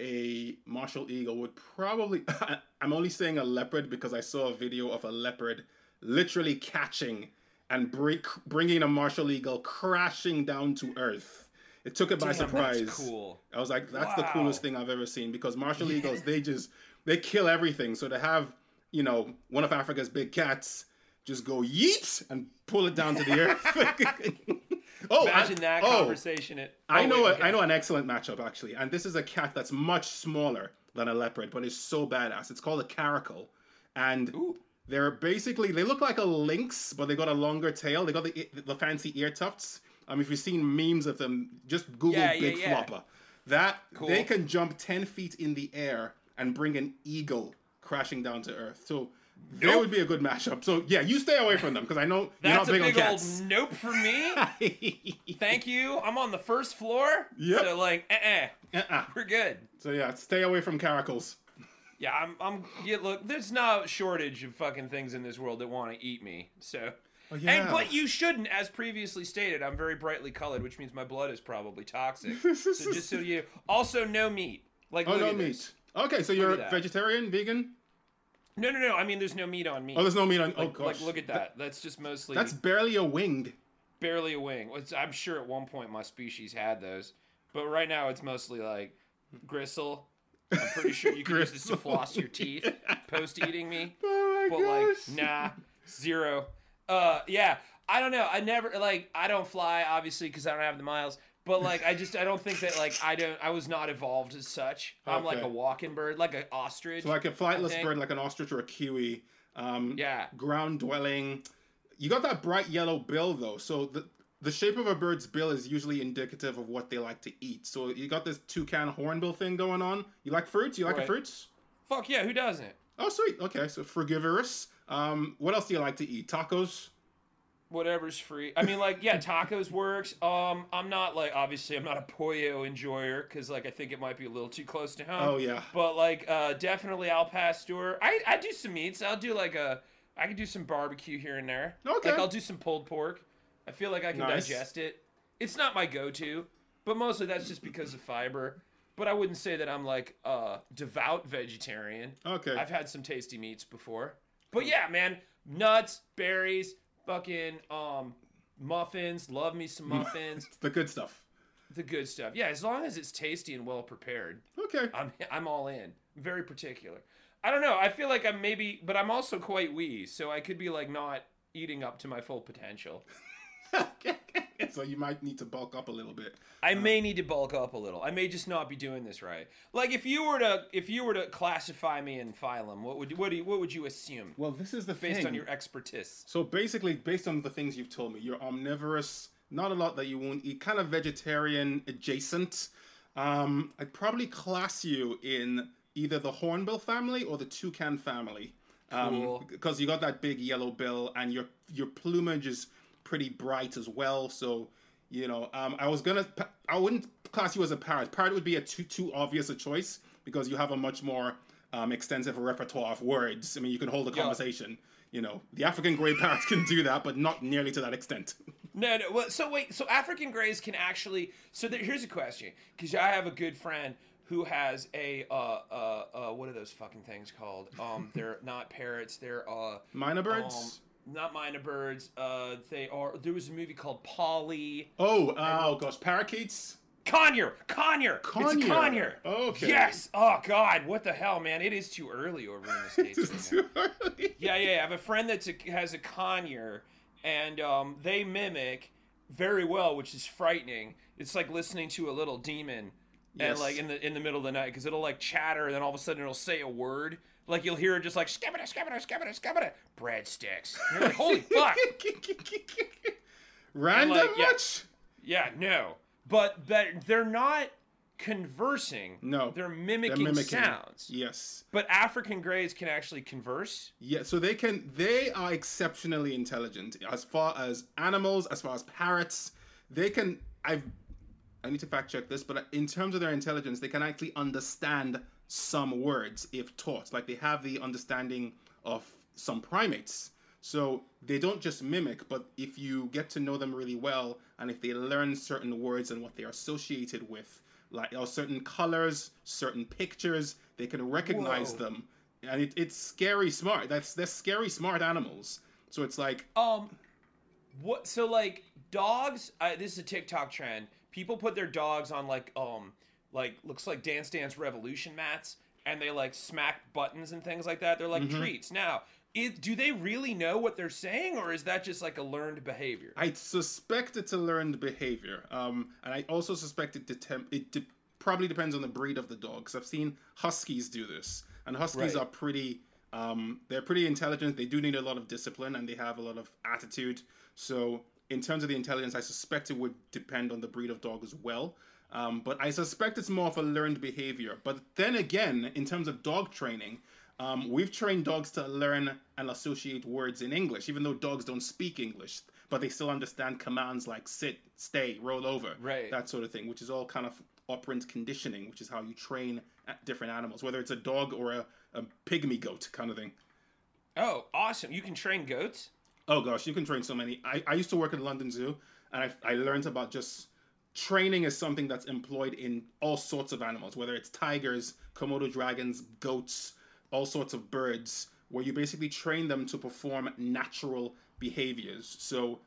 a martial eagle would probably. [laughs] I'm only saying a leopard because I saw a video of a leopard literally catching and break, bringing a martial eagle crashing down to earth. It took it by Damn, that's surprise. cool. I was like, that's the coolest thing I've ever seen because martial eagles they just they kill everything. So to have you know one of Africa's big cats just go yeet and pull it down to the earth. [laughs] oh, imagine I- that oh, conversation. At, I oh, know wait, a, okay. I know an excellent matchup actually, and this is a cat that's much smaller than a leopard, but it's so badass. It's called a caracal, and they're basically they look like a lynx, but they got a longer tail. They got the the fancy ear tufts. Um, if you've seen memes of them, just Google Yeah, yeah, Big yeah. Flopper. That Cool. they can jump ten feet in the air and bring an eagle crashing down to earth. So Nope. would be a good mashup. So yeah, you stay away from them because I know you're That's not a big big on old nope for me. [laughs] Thank you. I'm on the first floor. Yep. So like, eh, Uh-uh. we're good. So yeah, stay away from caracals. Yeah, I'm. I'm. Yeah, look, there's no shortage of fucking things in this world that want to eat me. So. Oh, and yeah. but you shouldn't, as previously stated. I'm very brightly colored, which means my blood is probably toxic. [laughs] so just so you. Also, no meat. Like Oh no meat. this. Okay, so you're that. vegetarian, vegan. No, no, no. I mean, there's no meat on me. Oh, there's no meat on. oh gosh, like, look at that. That's just mostly. That's barely a wing. barely a wing. It's- I'm sure at one point my species had those, but right now it's mostly like gristle. I'm pretty sure you can use this to [laughs] floss your teeth post eating me, Oh my but like nah, zero. Uh, yeah, I don't know. I never like I don't fly obviously because I don't have the miles. But like I just I don't think that like I don't I was not evolved as such. I'm like a walking bird, like an ostrich. So like a flightless bird, like an ostrich or a kiwi. Um, Yeah. Ground dwelling. You got that bright yellow bill though, so the the shape of a bird's bill is usually indicative of what they like to eat. So you got this toucan hornbill thing going on. You like fruits? You like Right. fruits? Fuck yeah, who doesn't? Oh sweet. Okay, so frugivorous. Um, what else do you like to eat? Tacos. whatever's free. I mean, like, yeah, tacos works. Um, I'm not like obviously I'm not a pollo enjoyer because like I think it might be a little too close to home. Oh, yeah. But like, uh, definitely al pastor. I I do some meats. I'll do like a I can do some barbecue here and there. Okay. Like I'll do some pulled pork. I feel like I can Nice. digest it. It's not my go-to, but mostly that's just because of fiber. But I wouldn't say that I'm like a devout vegetarian. Okay. I've had some tasty meats before. But yeah, man, nuts, berries, fucking um muffins, love me some muffins, It's [laughs] the good stuff. the good stuff. Yeah, as long as it's tasty and well prepared. Okay. I'm [laughs] I'm all in. I'm very particular. I don't know. I feel like I'm maybe but I'm also quite wee, so I could be like not eating up to my full potential. [laughs] [laughs] so you might need to bulk up a little bit. I may need to bulk up a little. I may just not be doing this right. Like if you were to if you were to classify me in phylum, what would what do you, what would you assume Well, this is the based thing. on your expertise? So basically, based on the things you've told me, you're omnivorous. Not a lot that you won't eat. Kind of vegetarian adjacent. Um, I'd probably class you in either the hornbill family or the toucan family. Um, Cool. Because you got that big yellow bill, and your your plumage is pretty bright as well. So you know, um, I was gonna. I wouldn't class you as a parrot. Parrot would be a too too obvious a choice because you have a much more um, extensive repertoire of words. I mean, you can hold a conversation. You know, the African grey [laughs] parrot can do that, but not nearly to that extent. [laughs] No, no. Well, so wait. So African greys can actually. So there, here's a question, because I have a good friend who has a uh uh uh what are those fucking things called? Um, they're not parrots. They're uh Myna birds. um, not myna birds. Uh, they are. There was a movie called Polly. oh, oh gosh, parakeets. Conure, Conure, Conure. It's. Conure. Okay. Yes. Oh God, what the hell, man? It is too early over in the [laughs] states. It's now. too early. Yeah, yeah. I have a friend that has a Conure, and um, they mimic very well, which is frightening. It's like listening to a little demon, and like in the in the middle of the night, because it'll like chatter, and then all of a sudden it'll say a word. Like you'll hear it just like skabada skabada skabada skabada breadsticks. And you're like, holy fuck. [laughs] Random like, yeah. much? Yeah, no. But that they're not conversing. No, They're They're mimicking, mimicking. sounds. Yes. But African greys can actually converse. Yeah, so they can they are exceptionally intelligent as far as animals, as far as parrots. They can I've I need to fact check this, but in terms of their intelligence, they can actually understand some words if taught. Like they have the understanding of some primates. So they don't just mimic, but if you get to know them really well, and if they learn certain words and what they are associated with, like or certain colors, certain pictures, they can recognize Whoa. them, and it, it's scary smart. That's they're scary smart animals. So it's like Um, what? So like dogs. I, this is a TikTok trend. People put their dogs on like um like looks like Dance Dance Revolution mats, and they like smack buttons and things like that. They're like Mm-hmm. treats. Now, it, do they really know what they're saying, or is that just like a learned behavior? I suspect it's a learned behavior, um, and I also suspect it, detem- it de- probably depends on the breed of the dog. Because I've seen huskies do this, and huskies Right. are pretty. Um, they're pretty intelligent. They do need a lot of discipline, and they have a lot of attitude. So, in terms of the intelligence, I suspect it would depend on the breed of dog as well. Um, but I suspect it's more of a learned behavior. But then again, in terms of dog training, um, we've trained dogs to learn and associate words in English, even though dogs don't speak English, but they still understand commands like sit, stay, roll over, Right. that sort of thing, which is all kind of operant conditioning, which is how you train different animals, whether it's a dog or a, a pygmy goat kind of thing. Oh, awesome! You can train goats. Oh gosh, you can train so many. I, I used to work at London Zoo, and I, I learned about just training is something that's employed in all sorts of animals, whether it's tigers, Komodo dragons, goats, all sorts of birds, where you basically train them to perform natural behaviors. So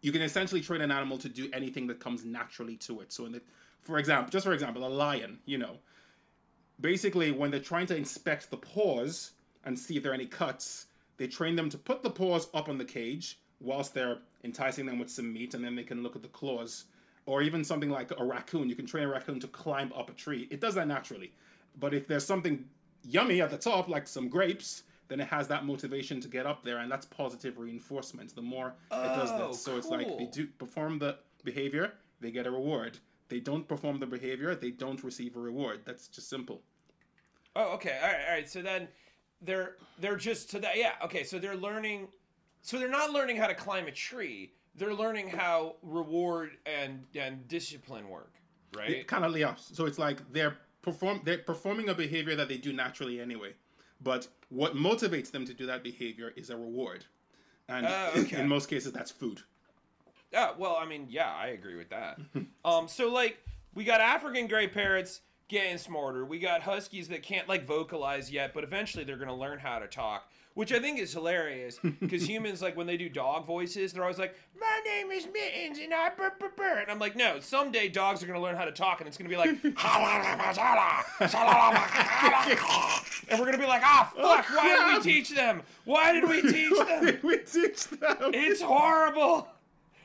you can essentially train an animal to do anything that comes naturally to it. So, in the, for example, just for example, a lion, you know, basically when they're trying to inspect the paws and see if there are any cuts, they train them to put the paws up on the cage whilst they're enticing them with some meat, and then they can look at the claws. Or even something like a raccoon, you can train a raccoon to climb up a tree. It does that naturally. But if there's something yummy at the top, like some grapes, then it has that motivation to get up there, and that's positive reinforcement. The more it does Oh, that, so it's like they do perform the behavior, they get a reward. They don't perform the behavior, they don't receive a reward. That's just simple. Oh, okay. All right, all right. So then they're they're just so that yeah. Okay, so they're learning. So they're not learning how to climb a tree. They're learning how reward and and discipline work, right? It kind of yeah. So it's like they're perform they're performing a behavior that they do naturally anyway. But what motivates them to do that behavior is a reward. And Oh, [laughs] okay. in most cases that's food. Yeah, well, I mean, yeah, I agree with that. [laughs] um, so like we got African gray parrots getting smarter. We got huskies that can't like vocalize yet, but eventually they're gonna learn how to talk, which I think is hilarious because [laughs] humans like when they do dog voices, they're always like, "My name is Mittens and I burr, burr, burr." and I'm like, no, someday dogs are gonna learn how to talk and it's gonna be like, and we're gonna be like, ah, fuck, why did we teach them? Why did we [laughs] teach them? we teach them. It's horrible.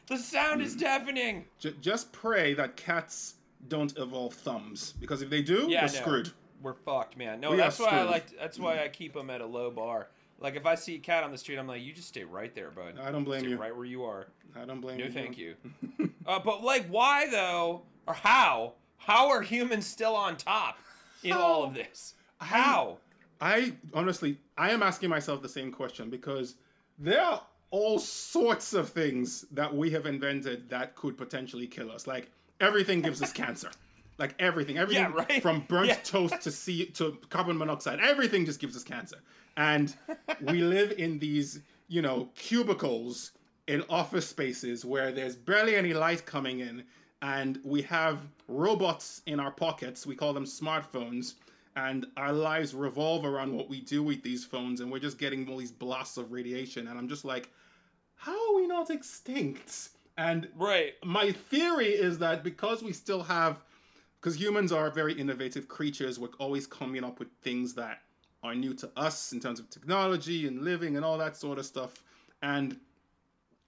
The sound is deafening. Ju- just pray that cats don't evolve thumbs because if they do, Yeah, we're no, screwed. We're fucked, man. No, We that's why I like. That's why I keep them at a low bar. Like if I see a cat on the street, I'm like, you just stay right there, bud. I don't blame Stay you. Right where you are. I don't blame No, you. thank you. [laughs] uh, but like, why though, or how? How are humans still on top in all of this? How? I honestly, I am asking myself the same question because there are all sorts of things that we have invented that could potentially kill us. Like everything gives us cancer. [laughs] Like everything, everything Yeah, right? from burnt Yeah. toast to sea to carbon monoxide, everything just gives us cancer. And we live in these, you know, cubicles in office spaces where there's barely any light coming in, and we have robots in our pockets. We call them smartphones, and our lives revolve around what we do with these phones, and we're just getting all these blasts of radiation. And I'm just like, how are we not extinct? And Right. my theory is that because we still have because humans are very innovative creatures we're always coming up with things that are new to us in terms of technology and living and all that sort of stuff and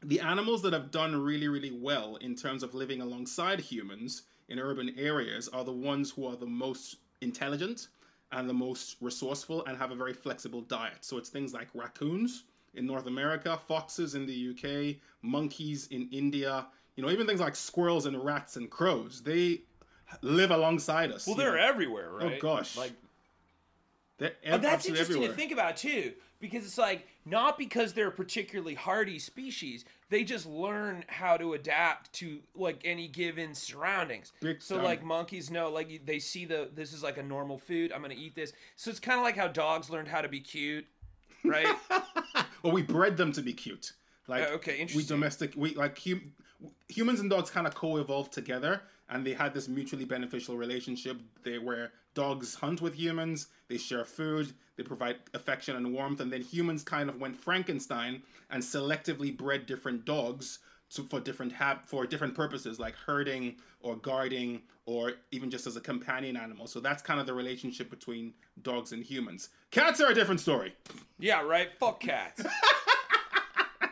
the animals that have done really really well in terms of living alongside humans in urban areas are the ones who are the most intelligent and the most resourceful and have a very flexible diet so it's things like raccoons in North America, foxes in the UK, monkeys in India, you know, even things like squirrels and rats and crows. They live alongside us. Well, they're know. everywhere, oh, right? Oh gosh. Like They're that's interesting everywhere. to think about too, because it's like not because they're a particularly hardy species, they just learn how to adapt to like any given surroundings. Big so time. like monkeys know, like they see the this is like a normal food. I'm gonna eat this. So it's kind of like how dogs learned how to be cute, right? [laughs] Well, we bred them to be cute. Like Uh, okay, We domestic we like hum, humans and dogs kind of co-evolved together, and they had this mutually beneficial relationship. They where dogs hunt with humans, they share food, they provide affection and warmth, and then humans kind of went Frankenstein and selectively bred different dogs to, for different hab- for different purposes, like herding or guarding, or even just as a companion animal. So that's kind of the relationship between dogs and humans. Cats are a different story. yeah, right. Fuck cats. [laughs]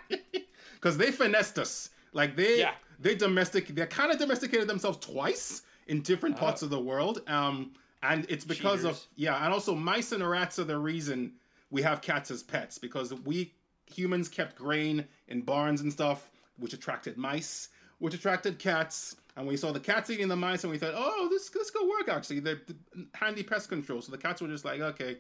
[laughs] because they finessed us. Like they Yeah. they domestic they kind of domesticated themselves twice in different parts of the world. Um, and it's because Cheaters. of yeah, and also mice and rats are the reason we have cats as pets because we humans kept grain in barns and stuff, which attracted mice, which attracted cats. And we saw the cats eating the mice, and we thought, oh, this this could work actually. They're handy pest control. So the cats were just like, okay,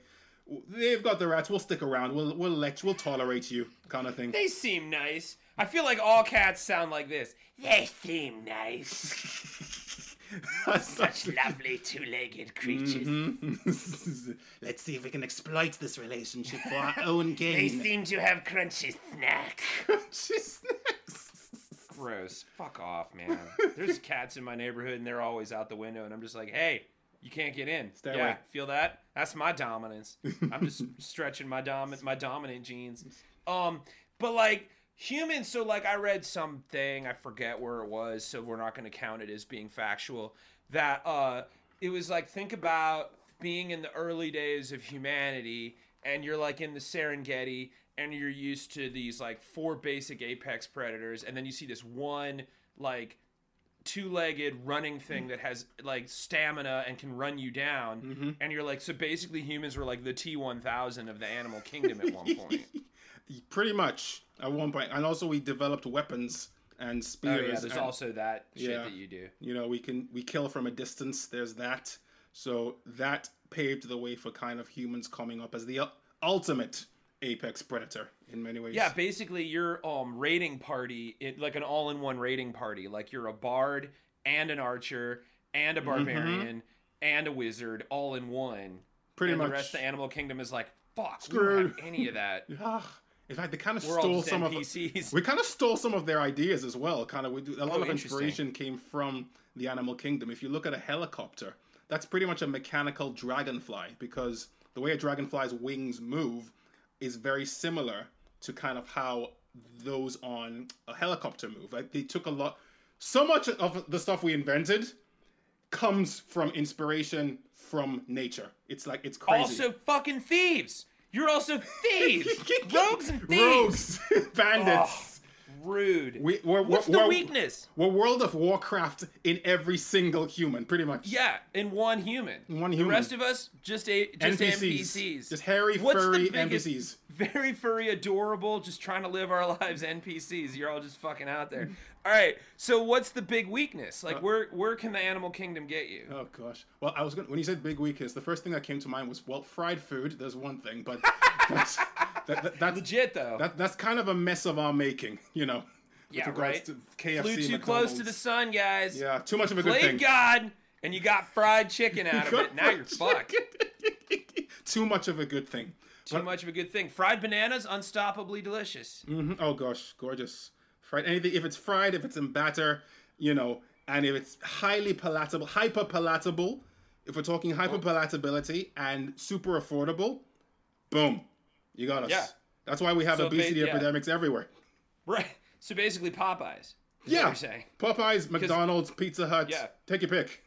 they've got the rats. We'll stick around. We'll we'll let we'll tolerate you, kind of thing. They seem nice. I feel like all cats sound like this. They seem nice. [laughs] [laughs] Such lovely two-legged creatures. [laughs] Let's see if we can exploit this relationship for our own [laughs] gain. They seem to have crunchy snacks. Just next. Gross. Fuck off, man. There's cats in my neighborhood and they're always out the window and I'm just like, hey, you can't get in. Stay yeah, away. feel that? That's my dominance. I'm just stretching my dom my dominant genes. Um, but like humans, so like I read something, I forget where it was, so we're not gonna count it as being factual. That uh it was like think about being in the early days of humanity and you're like in the Serengeti and you're used to these like four basic apex predators and then you see this one like two-legged running thing that has like stamina and can run you down and you're like so basically humans were like the T1000 of the animal kingdom at one [laughs] point. Pretty much at one point, and also we developed weapons and spears. oh yeah, there's and, also that shit Yeah. that you do. you know we can we kill from a distance. There's that. So that paved the way for kind of humans coming up as the ultimate apex predator in many ways. Yeah, basically your um raiding party, it like an all-in-one raiding party. Like you're a bard and an archer and a barbarian and a wizard all in one. Mm-hmm. Pretty and much. the rest of the animal kingdom is like, fuck, we don't have any of that. [laughs] In fact, they kind of We're stole some NPCs. of we kind of stole some of their ideas as well. Kind of, we do, a lot Oh, of inspiration came from the animal kingdom. If you look at a helicopter, that's pretty much a mechanical dragonfly because the way a dragonfly's wings move is very similar to kind of how those on a helicopter move. Like they took a lot, so much of the stuff we invented comes from inspiration from nature. It's like it's crazy. Also fucking thieves. You're also thieves. [laughs] Rogues and thieves. rogues, [laughs] bandits. Oh, rude. We, we're, What's we're, the weakness? We're World of Warcraft in every single human, pretty much. Yeah, in one human. One human. The rest of us just a just NPCs. NPCs. Just hairy, What's the furry NPCs. [laughs] Very furry, adorable, just trying to live our lives. NPCs. You're all just fucking out there. All right. So what's the big weakness? Uh, Like where where can the animal kingdom get you? Oh gosh. Well, I was gonna when you said big weakness, the first thing that came to mind was well, fried food. There's one thing, but [laughs] that's, that, that, that's Legit though. that, that's kind of a mess of our making, you know. with yeah, regards right. to KFC, Flew too McDonald's. close to the sun, guys. Yeah, too much of a good Played thing. God, and you got fried chicken out of [laughs] it. Now you're fucked. too much of a good thing. Too much of a good thing. Fried bananas, unstoppably delicious. Oh gosh, gorgeous. Fried anything if it's fried, if it's in batter, you know, and if it's highly palatable, hyper palatable, if we're talking hyper palatability and super affordable, boom. You got us. Yeah. That's why we have So obesity ba- yeah. epidemics everywhere. Right. So basically, Popeyes. what Yeah. you're saying. Popeyes, McDonald's, Pizza Hut. Yeah. Take your pick.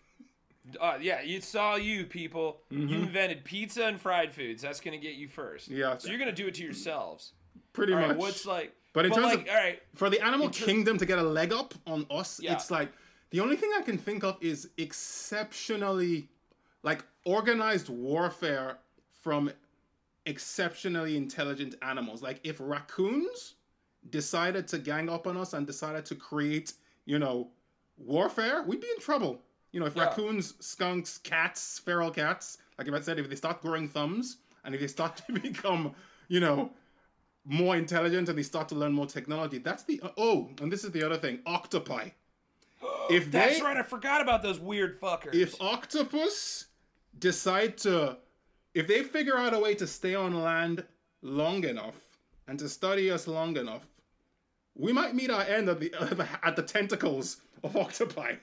Uh, yeah, it's all you people. You invented pizza and fried foods. That's gonna get you first. Mm-hmm. Yeah. So you're gonna do it to yourselves. Pretty All right. much. What's like? But in terms like, of all right. for the animal kingdom to get a leg up on us, Yeah. it's like the only thing I can think of is exceptionally like organized warfare from exceptionally intelligent animals. Like if raccoons decided to gang up on us and decided to create, you know, warfare, we'd be in trouble. You know, if Yeah. raccoons, skunks, cats, feral cats, like if I said, if they start growing thumbs and if they start [laughs] to become, you know, more intelligent and they start to learn more technology, that's the oh, and this is the other thing, octopi. [gasps] If That's they right. I forgot about those weird fuckers. if octopus decide to if they figure out a way to stay on land long enough and to study us long enough we might meet our end at the [laughs] at the tentacles of octopi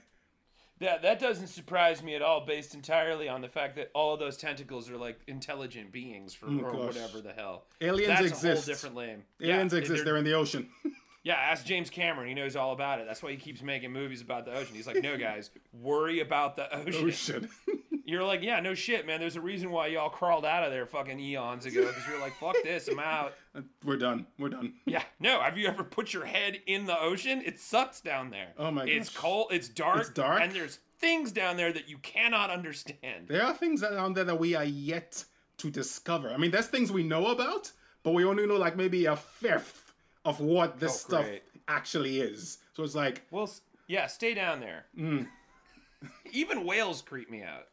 that that doesn't surprise me at all, based entirely on the fact that all of those tentacles are like intelligent beings for oh, or Oh, gosh. whatever the hell. Aliens That's exist. a whole different lame. aliens yeah, exist they're in the ocean [laughs] Yeah, ask James Cameron. He knows all about it. That's why he keeps making movies about the ocean. He's like, no, guys, worry about the ocean. ocean [laughs] You're like, yeah, no shit, man. There's a reason why y'all crawled out of there fucking eons ago because you're like, fuck this, I'm out. [laughs] we're done we're done Yeah, no. Have you ever put your head in the ocean? It sucks down there. Oh my god. It's gosh. cold. It's dark. It's dark. and there's things down there that you cannot understand. There are things down there that we are yet to discover. I mean, there's things we know about, but we only know like maybe a fifth of what this Oh, stuff actually is. So it's like, Well, yeah, stay down there. Mm. Even whales creep me out.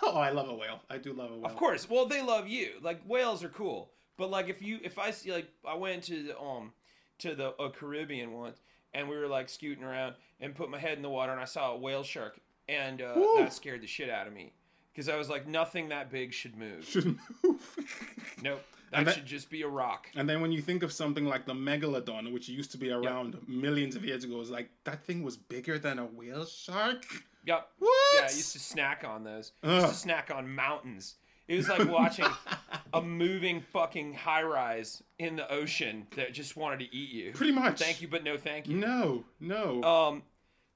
[laughs] oh, I love a whale. I do love a whale. Of course. Well, they love you. Like whales are cool. But like if you if I see like I went to the um to the uh, Caribbean once and we were like scooting around and put my head in the water and I saw a whale shark and uh, Woo. that scared the shit out of me because I was like nothing that big should move. Should move. [laughs] Nope. That, that- should just be a rock. And then when you think of something like the megalodon, which used to be around millions of years ago, it's like that thing was bigger than a whale shark. Yep. What? Yeah, I used to snack on those. I used Ugh. to snack on mountains. It was like watching [laughs] a moving fucking high rise in the ocean that just wanted to eat you. Pretty much. Thank you, but no thank you. No, no. Um,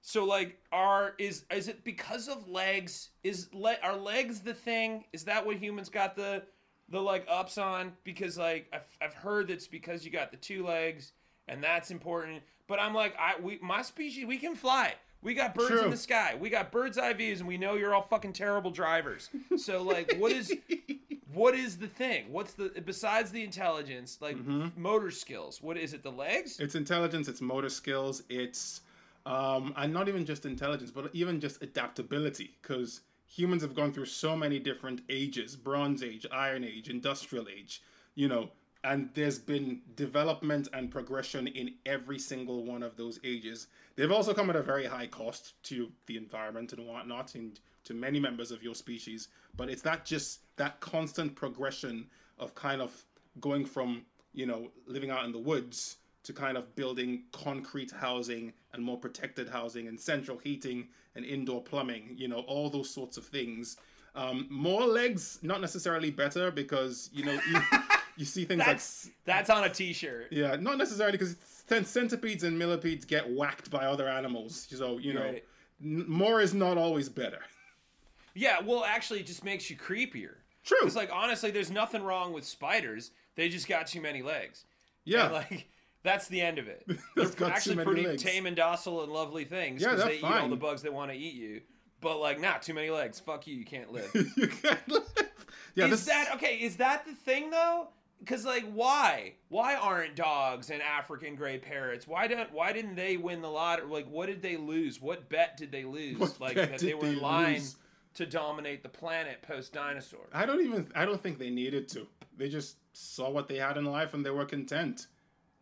so like, are is is it because of legs? Is le- are legs the thing? Is that what humans got the the like ups on? Because like I've I've heard that's because you got the two legs and that's important. But I'm like, I we my species we can fly. We got birds True. in the sky. We got bird's eye views, and we know you're all fucking terrible drivers. So like, what is [laughs] what is the thing? What's the besides the intelligence, like motor skills? What is it? The legs? It's intelligence, it's motor skills, it's um and not even just intelligence, but even just adaptability because humans have gone through so many different ages, bronze age, iron age, industrial age, you know, and there's been development and progression in every single one of those ages. They've also come at a very high cost to the environment and whatnot and to many members of your species, but it's that just that constant progression of kind of going from, you know, living out in the woods to kind of building concrete housing and more protected housing and central heating and indoor plumbing, you know, all those sorts of things. Um, more legs, not necessarily better because, you know, [laughs] you, see things That's like. that's on a t-shirt. Yeah, not necessarily because centipedes and millipedes get whacked by other animals. So, you know, Right. n- more is not always better. Yeah, well, actually, it just makes you creepier. True. It's like honestly, there's nothing wrong with spiders. They just got too many legs. Yeah. And, like [laughs] that's the end of it. [laughs] They've They're got too actually pretty legs. tame and docile and lovely things Yeah, they eat all the bugs that want to eat you. But like, not too many legs. Fuck you. You can't live. [laughs] you can't live. Yeah, is this, that okay? Is that the thing though? Because like, why? Why aren't dogs and African gray parrots? Why don't? Why didn't they win the lottery? Like, what did they lose? What bet did they lose? What like that they were in line lose? to dominate the planet post dinosaur. I don't even. I don't think they needed to. They just saw what they had in life and they were content.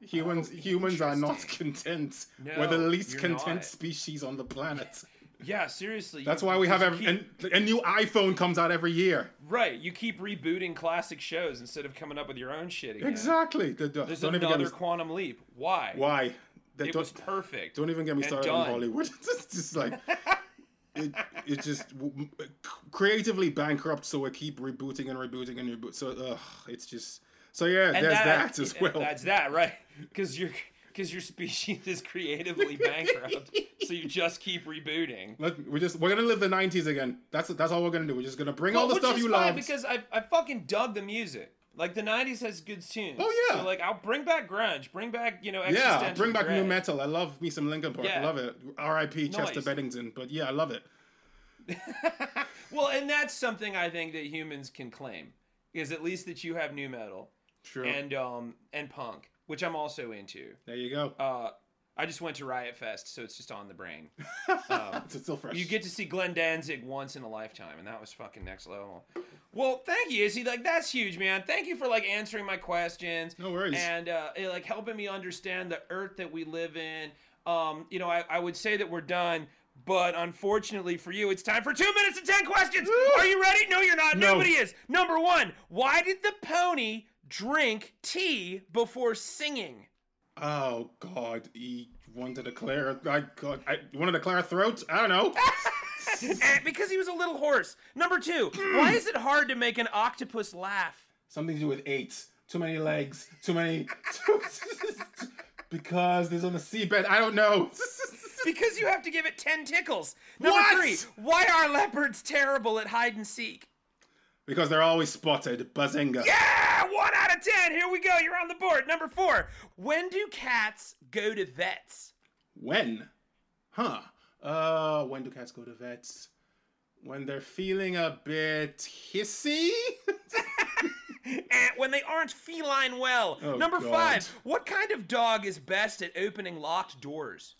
Humans, Oh, humans are not [laughs] content. No, we're the least content not. species on the planet. Yeah, seriously. That's you- why we have every, keep- and a new iPhone comes out every year. right. You keep rebooting classic shows instead of coming up with your own shit again. Exactly. The- the- There's don't even get another quantum leap. Why? why? They It was perfect. don't even get me started on Hollywood. [laughs] it's just like [laughs] it, it just w- uh, creatively bankrupt. So we keep rebooting and rebooting and reboot. So ugh, it's just so yeah. And there's that, as well. That's that, right? Because your because your species is creatively bankrupt, so you just keep rebooting. Let, we're just we're gonna live the '90s again. That's that's all we're gonna do. We're just gonna bring all the stuff you love. because I I fucking dug the music. Like the '90s has good tunes. Oh, yeah. So like I'll bring back grunge, bring back you know yeah, bring back nu metal. I love me some Linkin Park. Yeah. Love it. R.I.P. Chester Nice. Bennington. But yeah, I love it. [laughs] Well, and that's something I think that humans can claim is at least that you have nu metal Sure. and um and punk, which I'm also into. there you go. Uh, I just went to Riot Fest, so it's just on the brain. [laughs] it's still fresh. You get to see Glenn Danzig once in a lifetime, and that was fucking next level. Well, thank you, Izzy. Like that's huge, man. Thank you for like answering my questions. No worries. And uh, like helping me understand the earth that we live in. Um, you know, I, I would say that we're done, but unfortunately for you, it's time for two minutes and ten questions. Are you ready? No, you're not. No. Nobody is. Number one, why did the pony drink tea before singing? oh God, he wanted to clear. I God, I wanted to clear a throat. I don't know. [laughs] Because he was a little horse. Number two, why is it hard to make an octopus laugh? Something to do with eight. Too many legs. Too many. [laughs] because there's on the seabed. I don't know. [laughs] Because you have to give it 10 tickles. Number What? three, why are leopards terrible at hide and seek? Because they're always spotted. Bazinga. Yeah, one out of 10. Here we go. You're on the board. Number four, when do cats go to vets? When? Huh. Uh, when do cats go to vets? When they're feeling a bit hissy. [laughs] When they aren't feline well. Oh, Number God. five, what kind of dog is best at opening locked doors?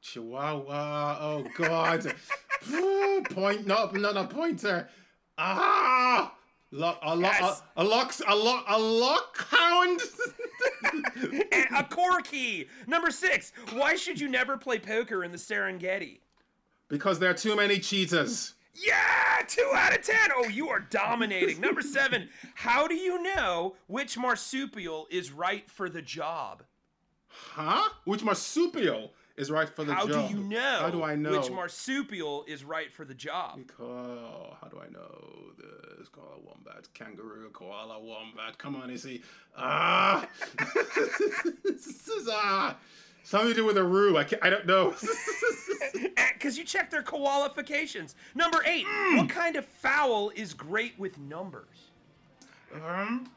Chihuahua. Oh God. [laughs] Point. No, no, no. Pointer. Ah. Lock. A lock. Yes. A, a lock. A lock. A lock hound. [laughs] A corky. Number six, why should you never play poker in the Serengeti? because there are too many cheetahs. Yeah, two out of ten. Oh, you are dominating. Number seven, how do you know which marsupial is right for the job? Huh? Which marsupial is right for the How job? do you know? How do I know? which marsupial is right for the job? Because, how do I know this? Koala wombat, kangaroo, koala wombat. Come on, Izzy. Ah! this [laughs] is, ah! Something to do with a roo. I, can't, I don't know. Because [laughs] Eh, you check their qualifications. Number eight, Hmm. what kind of fowl is great with numbers? um,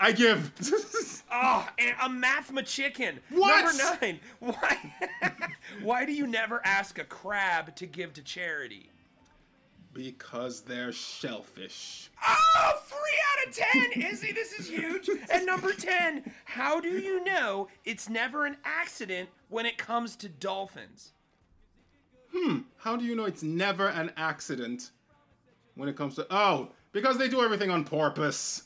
I give. [laughs] Oh, and a mathma chicken. What? Number nine, why, [laughs] why do you never ask a crab to give to charity? because they're shellfish. Oh, three out of ten! Izzy, this is huge. And number 10, how do you know it's never an accident when it comes to dolphins? Hmm. How do you know it's never an accident when it comes to. Oh, because they do everything on purpose.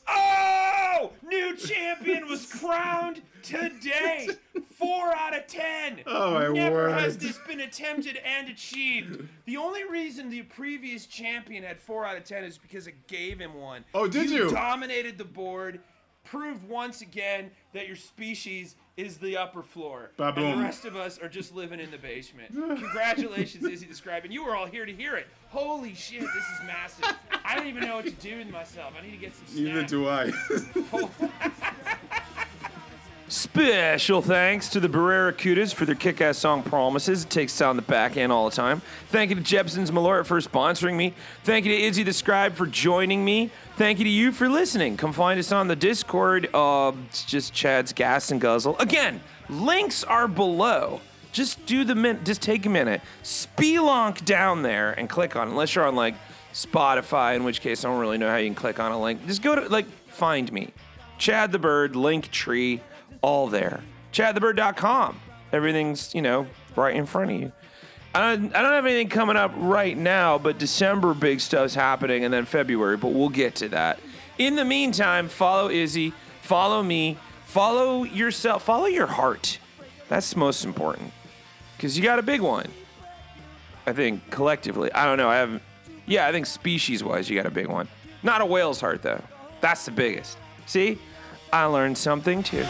New champion was crowned today. Four out of ten. Oh, my Never word. has this been attempted and achieved. The only reason the previous champion had four out of ten is because it gave him one. Oh, did you? dominated the board, proved once again that your species is the upper floor. And Ba-boom. the rest of us are just living in the basement. [laughs] Congratulations, Izzy the Scribe. And you were all here to hear it. Holy shit, this is massive. I don't even know what to do with myself. I need to get some Neither snacks. do I. [laughs] Special thanks to the Barracudas for their kick-ass song Promises. It takes sound the back end all the time. Thank you to Jeppson's Malort for sponsoring me. Thank you to Izzy the Scribe for joining me. Thank you to you for listening. Come find us on the Discord. Uh, it's just Chad's Gas and Guzzle. Again, links are below. Just do the min. Just take a minute. Spelunk down there and click on. it. Unless you're on like Spotify, in which case I don't really know how you can click on a link. Just go to like find me. Chad the Bird, link tree, all there. ChadTheBird.com. Everything's, you know, right in front of you. I don't, I don't have anything coming up right now, but December big stuff's happening, and then February, but we'll get to that. In the meantime, follow Izzy, follow me, follow yourself, follow your heart. That's most important. Because you got a big one. I think collectively. I don't know. I haven't. Yeah, I think species wise, you got a big one. Not a whale's heart, though. That's the biggest. See? I learned something too.